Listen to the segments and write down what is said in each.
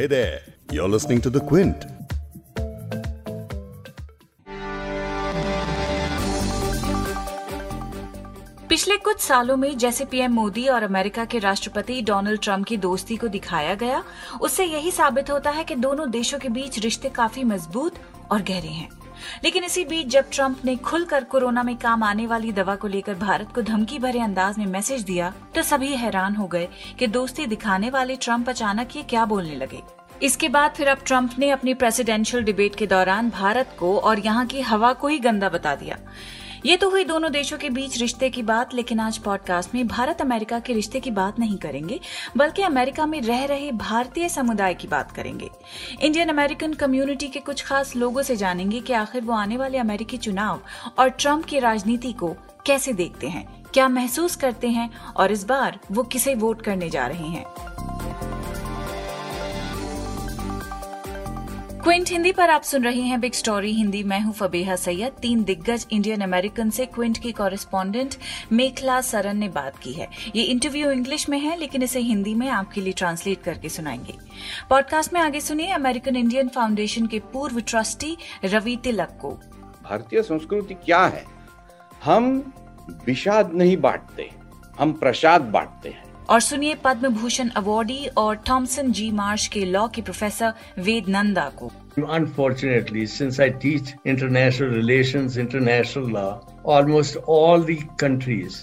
Hey there, you're listening to The Quint. पिछले कुछ सालों में जैसे पीएम मोदी और अमेरिका के राष्ट्रपति डोनाल्ड ट्रंप की दोस्ती को दिखाया गया उससे यही साबित होता है कि दोनों देशों के बीच रिश्ते काफ़ी मज़बूत और गहरे हैं लेकिन इसी बीच जब ट्रंप ने खुलकर कोरोना में काम आने वाली दवा को लेकर भारत को धमकी भरे अंदाज में मैसेज दिया तो सभी हैरान हो गए कि दोस्ती दिखाने वाले ट्रंप अचानक ये क्या बोलने लगे। इसके बाद फिर अब ट्रंप ने अपनी प्रेसिडेंशियल डिबेट के दौरान भारत को और यहाँ की हवा को ही गंदा बता दिया। ये तो हुई दोनों देशों के बीच रिश्ते की बात, लेकिन आज पॉडकास्ट में भारत अमेरिका के रिश्ते की बात नहीं करेंगे, बल्कि अमेरिका में रह रहे भारतीय समुदाय की बात करेंगे। इंडियन अमेरिकन कम्युनिटी के कुछ खास लोगों से जानेंगे कि आखिर वो आने वाले अमेरिकी चुनाव और ट्रंप की राजनीति को कैसे देखते हैं, क्या महसूस करते हैं और इस बार वो किसे वोट करने जा रहे हैं। क्विंट हिंदी पर आप सुन रहे हैं बिग स्टोरी हिंदी, मैं हूँ फबेहा सैयद। तीन दिग्गज इंडियन अमेरिकन से क्विंट की कॉरेस्पॉन्डेंट मेखला सरन ने बात की है। ये इंटरव्यू इंग्लिश में है, लेकिन इसे हिंदी में आपके लिए ट्रांसलेट करके सुनाएँगे। पॉडकास्ट में आगे सुनिए अमेरिकन इंडियन फाउंडेशन के पूर्व ट्रस्टी रवि तिलक को। भारतीय संस्कृति क्या है? हम विषाद नहीं बांटते, हम प्रसाद बांटते हैं। और सुनिए पद्म भूषण अवार्डी और थॉमसन जी मार्श के लॉ के प्रोफेसर वेद नंदा को Unfortunately, since I teach international relations, international law, almost all the countries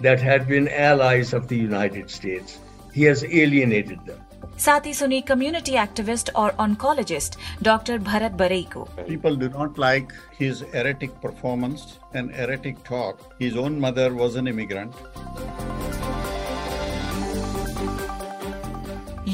that had been allies of the United States, he has alienated them. साथ ही सुनी कम्युनिटी एक्टिविस्ट और oncologist doctor Bharat Barai को People do not like his erratic performance and erratic talk. His own mother was an immigrant.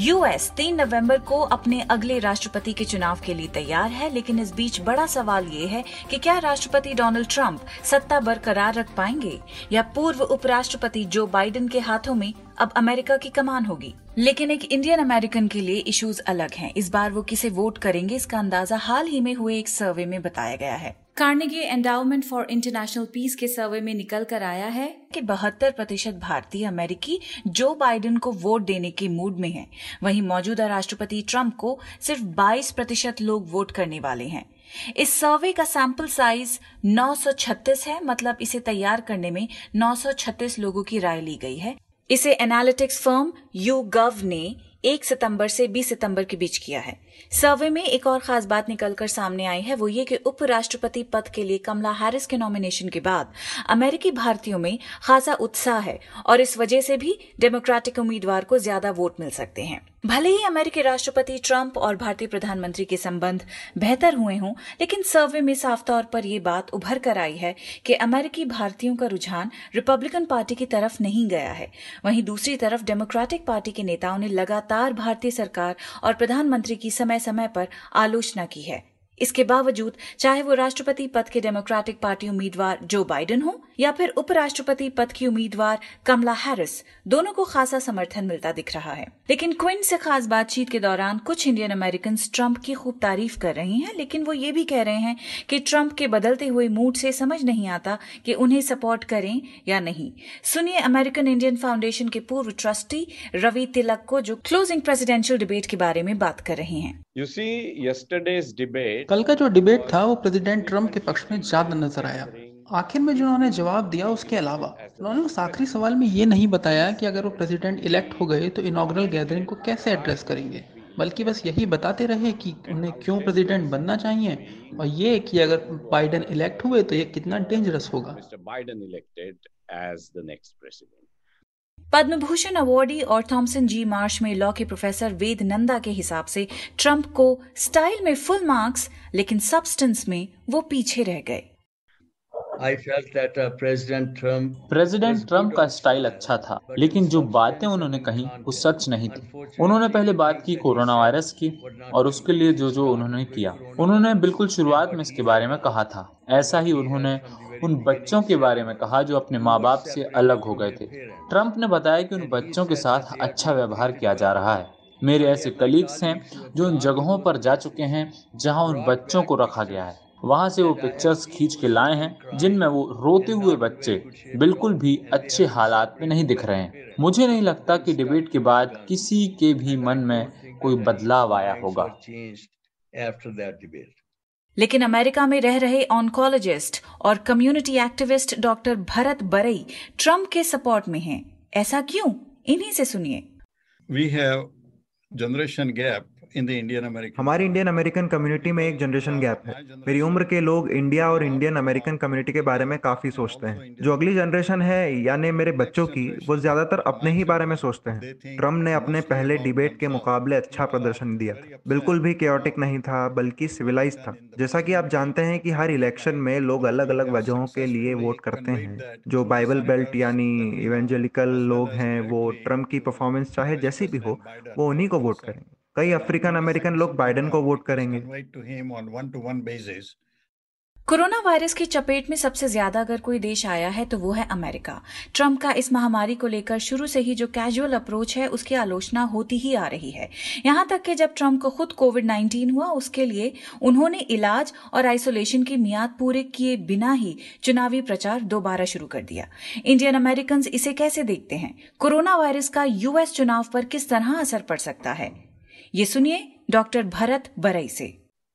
US तीन नवंबर को अपने अगले राष्ट्रपति के चुनाव के लिए तैयार है, लेकिन इस बीच बड़ा सवाल ये है कि क्या राष्ट्रपति डोनाल्ड ट्रंप सत्ता बरकरार रख पाएँगे, या पूर्व उपराष्ट्रपति जो बाइडेन के हाथों में अब अमेरिका की कमान होगी? लेकिन एक इंडियन अमेरिकन के लिए इश्यूज़ अलग हैं। इस बार वो किसे वोट करेंगे, इसका अंदाज़ा हाल ही में हुए एक सर्वे में बताया गया है। Carnegie Endowment for International Peace के सर्वे में निकल कर आया है कि बहत्तर प्रतिशत भारतीय अमेरिकी जो बाइडेन को वोट देने के मूड में हैं। वहीं मौजूदा राष्ट्रपति ट्रंप को सिर्फ़ 22 प्रतिशत लोग वोट करने वाले हैं इस सर्वे का सैंपल साइज़ 936 है मतलब इसे तैयार करने में 936 लोगों की राय ली गई है इसे एनालिटिक्स फर्म यू गव ने एक सितंबर से 20 सितंबर के बीच किया है। सर्वे में एक और खास बात निकलकर सामने आई है, वो ये कि उपराष्ट्रपति पद के लिए कमला हैरिस के नॉमिनेशन के बाद अमेरिकी भारतीयों में खासा उत्साह है और इस वजह से भी डेमोक्रेटिक उम्मीदवार को ज़्यादा वोट मिल सकते हैं। भले ही अमेरिकी राष्ट्रपति ट्रंप और भारतीय प्रधानमंत्री के संबंध बेहतर हुए हों, लेकिन सर्वे में साफ़ तौर पर यह बात उभर कर आई है कि अमेरिकी भारतीयों का रुझान रिपब्लिकन पार्टी की तरफ़ नहीं गया है। वहीं दूसरी तरफ़ डेमोक्रेटिक पार्टी के नेताओं ने लगातार भारतीय सरकार और प्रधानमंत्री की समय समय पर आलोचना की है। इसके बावजूद, चाहे वो राष्ट्रपति पद के डेमोक्रेटिक पार्टी उम्मीदवार जो बाइडेन हो या फिर उपराष्ट्रपति पद की उम्मीदवार कमला हैरिस दोनों को खासा समर्थन मिलता दिख रहा है। लेकिन क्विन से खास बातचीत के दौरान कुछ इंडियन अमेरिकन ट्रंप की खूब तारीफ़ कर रही हैं लेकिन वो ये भी कह रहे हैं कि ट्रंप के बदलते हुए मूड से समझ नहीं आता कि उन्हें सपोर्ट करें या नहीं। सुनिए अमेरिकन इंडियन फाउंडेशन के पूर्व ट्रस्टी रवि तिलक को जो क्लोजिंग प्रेसिडेंशियल डिबेट के बारे में बात कर रहे हैं। You see, yesterday's debate. कल का जो डिबेट था वो प्रेसिडेंट ट्रंप के पक्ष में ज़्यादा नज़र आया। आखिर में जो उन्होंने जवाब दिया उसके अलावा उन्होंने उस आखिरी सवाल में ये नहीं बताया कि अगर वो प्रेसिडेंट इलेक्ट हो गए तो इनाग्रल गैदरिंग को कैसे एड्रेस करेंगे बल्कि बस यही बताते रहे कि उन्हें क्यों प्रेसिडेंट बनना चाहिए और ये कि अगर बाइडेन इलेक्ट हुए तो ये कितना डेंजरस होगा Mr. Biden elected as the next president. Padma Bhushan awardee और थॉमसन जी मार्श में लॉ के प्रोफेसर वेद नंदा के हिसाब से ट्रंप को स्टाइल में फुल मार्क्स लेकिन सब्सटेंस में वो पीछे रह गए I felt that uh, President Trump President Trump का स्टाइल अच्छा था लेकिन जो बातें उन्होंने कही वो सच नहीं थी। उन्होंने पहले बात की कोरोना वायरस की और उसके लिए जो जो उन्होंने किया उन्होंने बिल्कुल शुरुआत में इसके बारे में कहा था। ऐसा ही उन्होंने उन बच्चों के बारे में कहा जो अपने माँ बाप से अलग हो गए थे। ट्रंप ने बताया कि उन बच्चों के साथ अच्छा व्यवहार किया जा रहा है। मेरे ऐसे कलीग्स हैं जो उन जगहों पर जा चुके हैं जहाँ उन बच्चों को रखा गया है। वहाँ से वो पिक्चर्स खींच के लाए हैं जिनमें वो रोते हुए बच्चे बिल्कुल भी अच्छे हालात में नहीं दिख रहे हैं। मुझे नहीं लगता कि डिबेट के बाद किसी के भी मन में कोई बदलाव आया होगा। लेकिन अमेरिका में रह रहे ऑनकोलॉजिस्ट और कम्युनिटी एक्टिविस्ट डॉक्टर भरत बरई ट्रंप के सपोर्ट में हैं। ऐसा क्यों? इन्हीं से सुनिए। वी हैव जनरेशन गैप हमारी इंडियन अमेरिकन कम्युनिटी में एक जनरेशन गैप है। मेरी उम्र के लोग इंडिया और इंडियन अमेरिकन कम्युनिटी के बारे में काफ़ी सोचते हैं। जो अगली जनरेशन है यानी मेरे बच्चों की वो ज़्यादातर अपने ही बारे में सोचते हैं। ट्रंप ने अपने पहले डिबेट के मुकाबले अच्छा प्रदर्शन दिया। बिल्कुल भी केयोटिक नहीं था बल्कि सिविलाइज था। जैसा कि आप जानते हैं कि हर इलेक्शन में लोग अलग अलग वजहों के लिए वोट करते हैं। जो बाइबल बेल्ट यानी इवेंजलिकल लोग हैं वो ट्रंप की परफॉर्मेंस चाहे जैसी भी हो वो उन्हीं को वोट करेंगे। कई अफ्रीकन अमेरिकन लोग बाइडेन को वोट करेंगे। कोरोना वायरस की चपेट में सबसे ज़्यादा अगर कोई देश आया है तो वो है अमेरिका। ट्रंप का इस महामारी को लेकर शुरू से ही जो कैजुअल अप्रोच है उसकी आलोचना होती ही आ रही है। यहाँ तक कि जब ट्रंप को खुद कोविड 19 हुआ उसके लिए उन्होंने इलाज और आइसोलेशन की मियाद पूरे किए बिना ही चुनावी प्रचार दोबारा शुरू कर दिया। इंडियन अमेरिकन इसे कैसे देखते हैं? कोरोना वायरस का यूएस चुनाव पर किस तरह असर पड़ सकता है? ये सुनिए डॉक्टर भरत बरई से।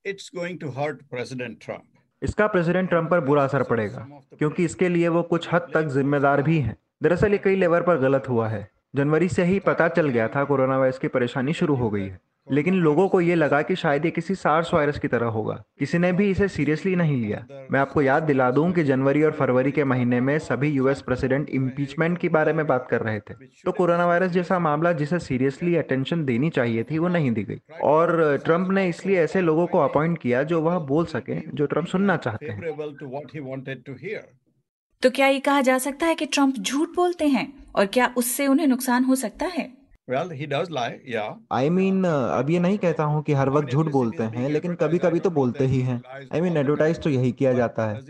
It's going to hurt President Trump इसका प्रेसिडेंट ट्रंप पर बुरा असर पड़ेगा क्योंकि इसके लिए वो कुछ हद तक जिम्मेदार भी हैं। दरअसल ये कई लेवल पर गलत हुआ है। जनवरी से ही पता चल गया था कोरोना वायरस की परेशानी शुरू हो गई है। लेकिन लोगों को ये लगा कि शायद ये किसी सार्स वायरस की तरह होगा। किसी ने भी इसे सीरियसली नहीं लिया। मैं आपको याद दिला दूँ कि जनवरी और फरवरी के महीने में सभी यूएस प्रेसिडेंट इम्पीचमेंट के बारे में बात कर रहे थे। तो कोरोना वायरस जैसा मामला जिसे सीरियसली अटेंशन देनी चाहिए थी वो नहीं दी गई। और ट्रंप ने इसलिए ऐसे लोगों को अपॉइंट किया जो वह बोल सके जो ट्रंप सुनना चाहते हैं। तो क्या ये कहा जा सकता है कि ट्रंप झूठ बोलते हैं? और क्या उससे उन्हें नुकसान हो सकता है? Well, he does lie, yeah. I mean, uh, अब ये नहीं कहता हूँ कि हर वक्त झूठ बोलते हैं लेकिन कभी कभी तो बोलते ही हैं। आई मीन एडवर्टाइज तो यही किया जाता है।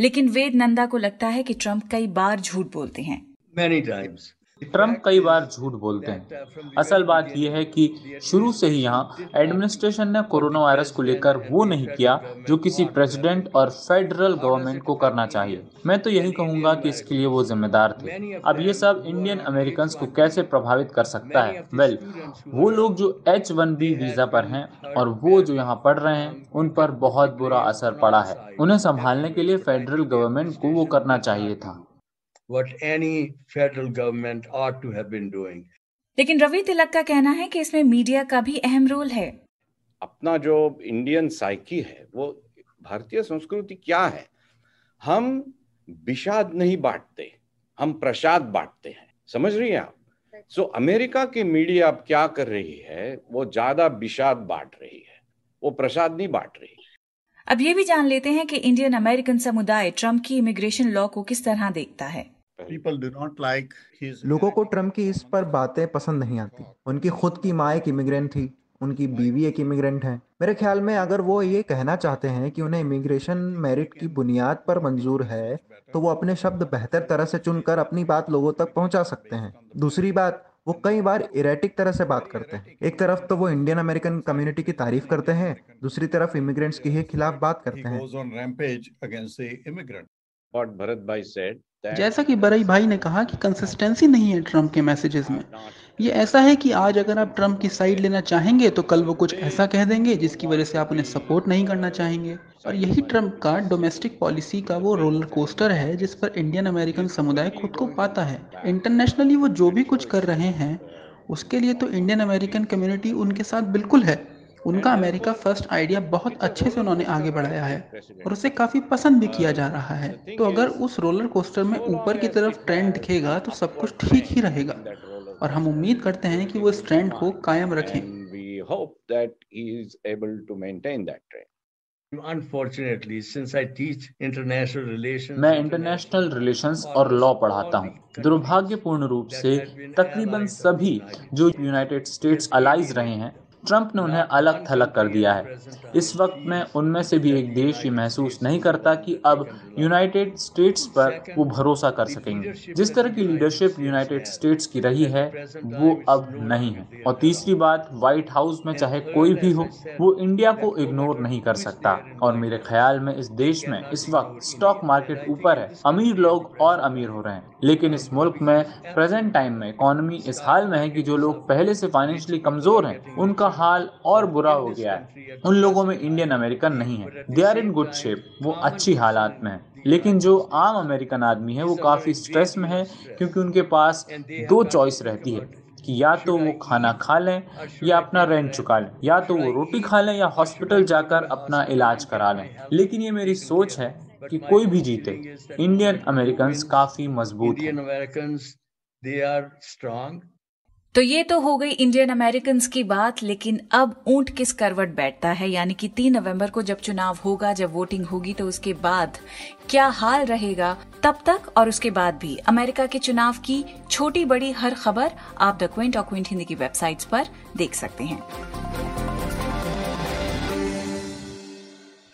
लेकिन वेद नंदा को लगता है कि ट्रंप कई बार झूठ बोलते हैं। Many times. ट्रंप कई बार झूठ बोलते हैं। असल बात यह है कि शुरू से ही यहाँ एडमिनिस्ट्रेशन ने कोरोना वायरस को लेकर वो नहीं किया जो किसी प्रेसिडेंट और फेडरल गवर्नमेंट को करना चाहिए। मैं तो यही कहूँगा कि इसके लिए वो जिम्मेदार थे। अब ये सब इंडियन अमेरिकन को कैसे प्रभावित कर सकता है? वेल वो लोग जो एच वन बी वीज़ा पर हैं और वो जो यहाँ पढ़ रहे हैं, उन पर बहुत बुरा असर पड़ा है। उन्हें संभालने के लिए फेडरल गवर्नमेंट को वो करना चाहिए था। What any federal government ought to have been doing. लेकिन रवि तिलक का कहना है कि इसमें मीडिया का भी अहम रोल है। अपना जो इंडियन साइकी है वो भारतीय संस्कृति क्या है? हम विषाद नहीं बांटते हम प्रसाद बांटते हैं। समझ रही हैं आप? सो so, अमेरिका की मीडिया अब क्या कर रही है? वो ज़्यादा विषाद बांट रही है। वो प्रसाद नहीं बांट रही। अब ये भी जान लेते हैं कि इंडियन अमेरिकन समुदाय ट्रंप की इमिग्रेशन लॉ को किस तरह देखता है। People do not like his... लोगों को ट्रंप की इस पर बातें पसंद नहीं आती। उनकी खुद की माँ एक इमिग्रेंट थी उनकी बीवी एक इमिग्रेंट है। मेरे ख्याल में अगर वो ये कहना चाहते हैं कि उन्हें इमिग्रेशन मेरिट की बुनियाद पर मंजूर है तो वो अपने शब्द बेहतर तरह से चुनकर अपनी बात लोगों तक पहुँचा सकते हैं। दूसरी बात वो कई बार इरेटिक तरह से बात करते हैं। एक तरफ़ तो वो इंडियन अमेरिकन कम्युनिटी की तारीफ़ करते हैं दूसरी तरफ़ इमिग्रेंट्स के खिलाफ बात करते हैं। जैसा कि बरई भाई ने कहा कि कंसिस्टेंसी नहीं है ट्रंप के मैसेजेस में। ये ऐसा है कि आज अगर आप ट्रंप की साइड लेना चाहेंगे तो कल वो कुछ ऐसा कह देंगे जिसकी वजह से आप उन्हें सपोर्ट नहीं करना चाहेंगे। और यही ट्रंप का डोमेस्टिक पॉलिसी का वो रोलर कोस्टर है, जिस पर इंडियन अमेरिकन समुदाय खुद को पाता है। इंटरनेशनली वो जो भी कुछ कर रहे हैं, उसके लिए तो इंडियन अमेरिकन कम्युनिटी उनके साथ बिल्कुल है। उनका अमेरिका फ़र्स्ट आइडिया बहुत अच्छे से उन्होंने आगे बढ़ाया है और उसे काफ़ी पसंद भी किया जा रहा है। तो अगर उस रोलर कोस्टर में ऊपर की तरफ़ ट्रेंड दिखेगा तो सब कुछ ठीक ही रहेगा। और हम उम्मीद करते हैं कि वो इस ट्रेंड को कायम रखें। Unfortunately, since I teach international relations, मैं इंटरनेशनल रिलेशंस और लॉ पढ़ाता हूँ। दुर्भाग्यपूर्ण रूप से तकरीबन सभी जो यूनाइटेड स्टेट्स अलाइज रहे हैं ट्रंप ने उन्हें अलग थलग कर दिया है। इस वक्त में उनमें से भी एक देश ये महसूस नहीं करता कि अब यूनाइटेड स्टेट्स पर वो भरोसा कर सकेंगे। जिस तरह की लीडरशिप यूनाइटेड स्टेट्स की रही है, वो अब नहीं है। और तीसरी बात व्हाइट हाउस में चाहे कोई भी हो, वो इंडिया को इग्नोर नहीं कर सकता। और मेरे ख्याल में इस देश में इस वक्त स्टॉक मार्केट ऊपर है। अमीर लोग और अमीर हो रहे हैं। लेकिन इस मुल्क में प्रेजेंट टाइम में इकोनॉमी इस हाल में है कि जो लोग पहले से फाइनेंशियली कमज़ोर हैं, उनका हाल और बुरा हो गया है। उन लोगों में इंडियन अमेरिकन नहीं है। They are in good shape वो अच्छी हालात में है। लेकिन जो आम अमेरिकन आदमी है, वो काफ़ी स्ट्रेस में है, क्योंकि उनके पास दो चॉइस रहती है, कि या तो वो खाना खा लें, या अपना रेंट चुका लें, या तो वो रोटी खा लें, या हॉस्पिटल जाकर अपना इलाज करा लें। लेकिन ये मेरी सोच है कि कोई भी जीते। इंडियन अमेरिकन काफ़ी मज़बूत अमेरिकन दे आर स्ट्रॉग तो ये तो हो गई इंडियन अमेरिकन की बात लेकिन अब ऊँट किस करवट बैठता है? यानी कि तीन नवंबर को जब चुनाव होगा जब वोटिंग होगी तो उसके बाद क्या हाल रहेगा? तब तक और उसके बाद भी अमेरिका के चुनाव की छोटी बड़ी हर खबर आप द क्विंट और क्विंट हिंदी की वेबसाइट्स पर देख सकते हैं।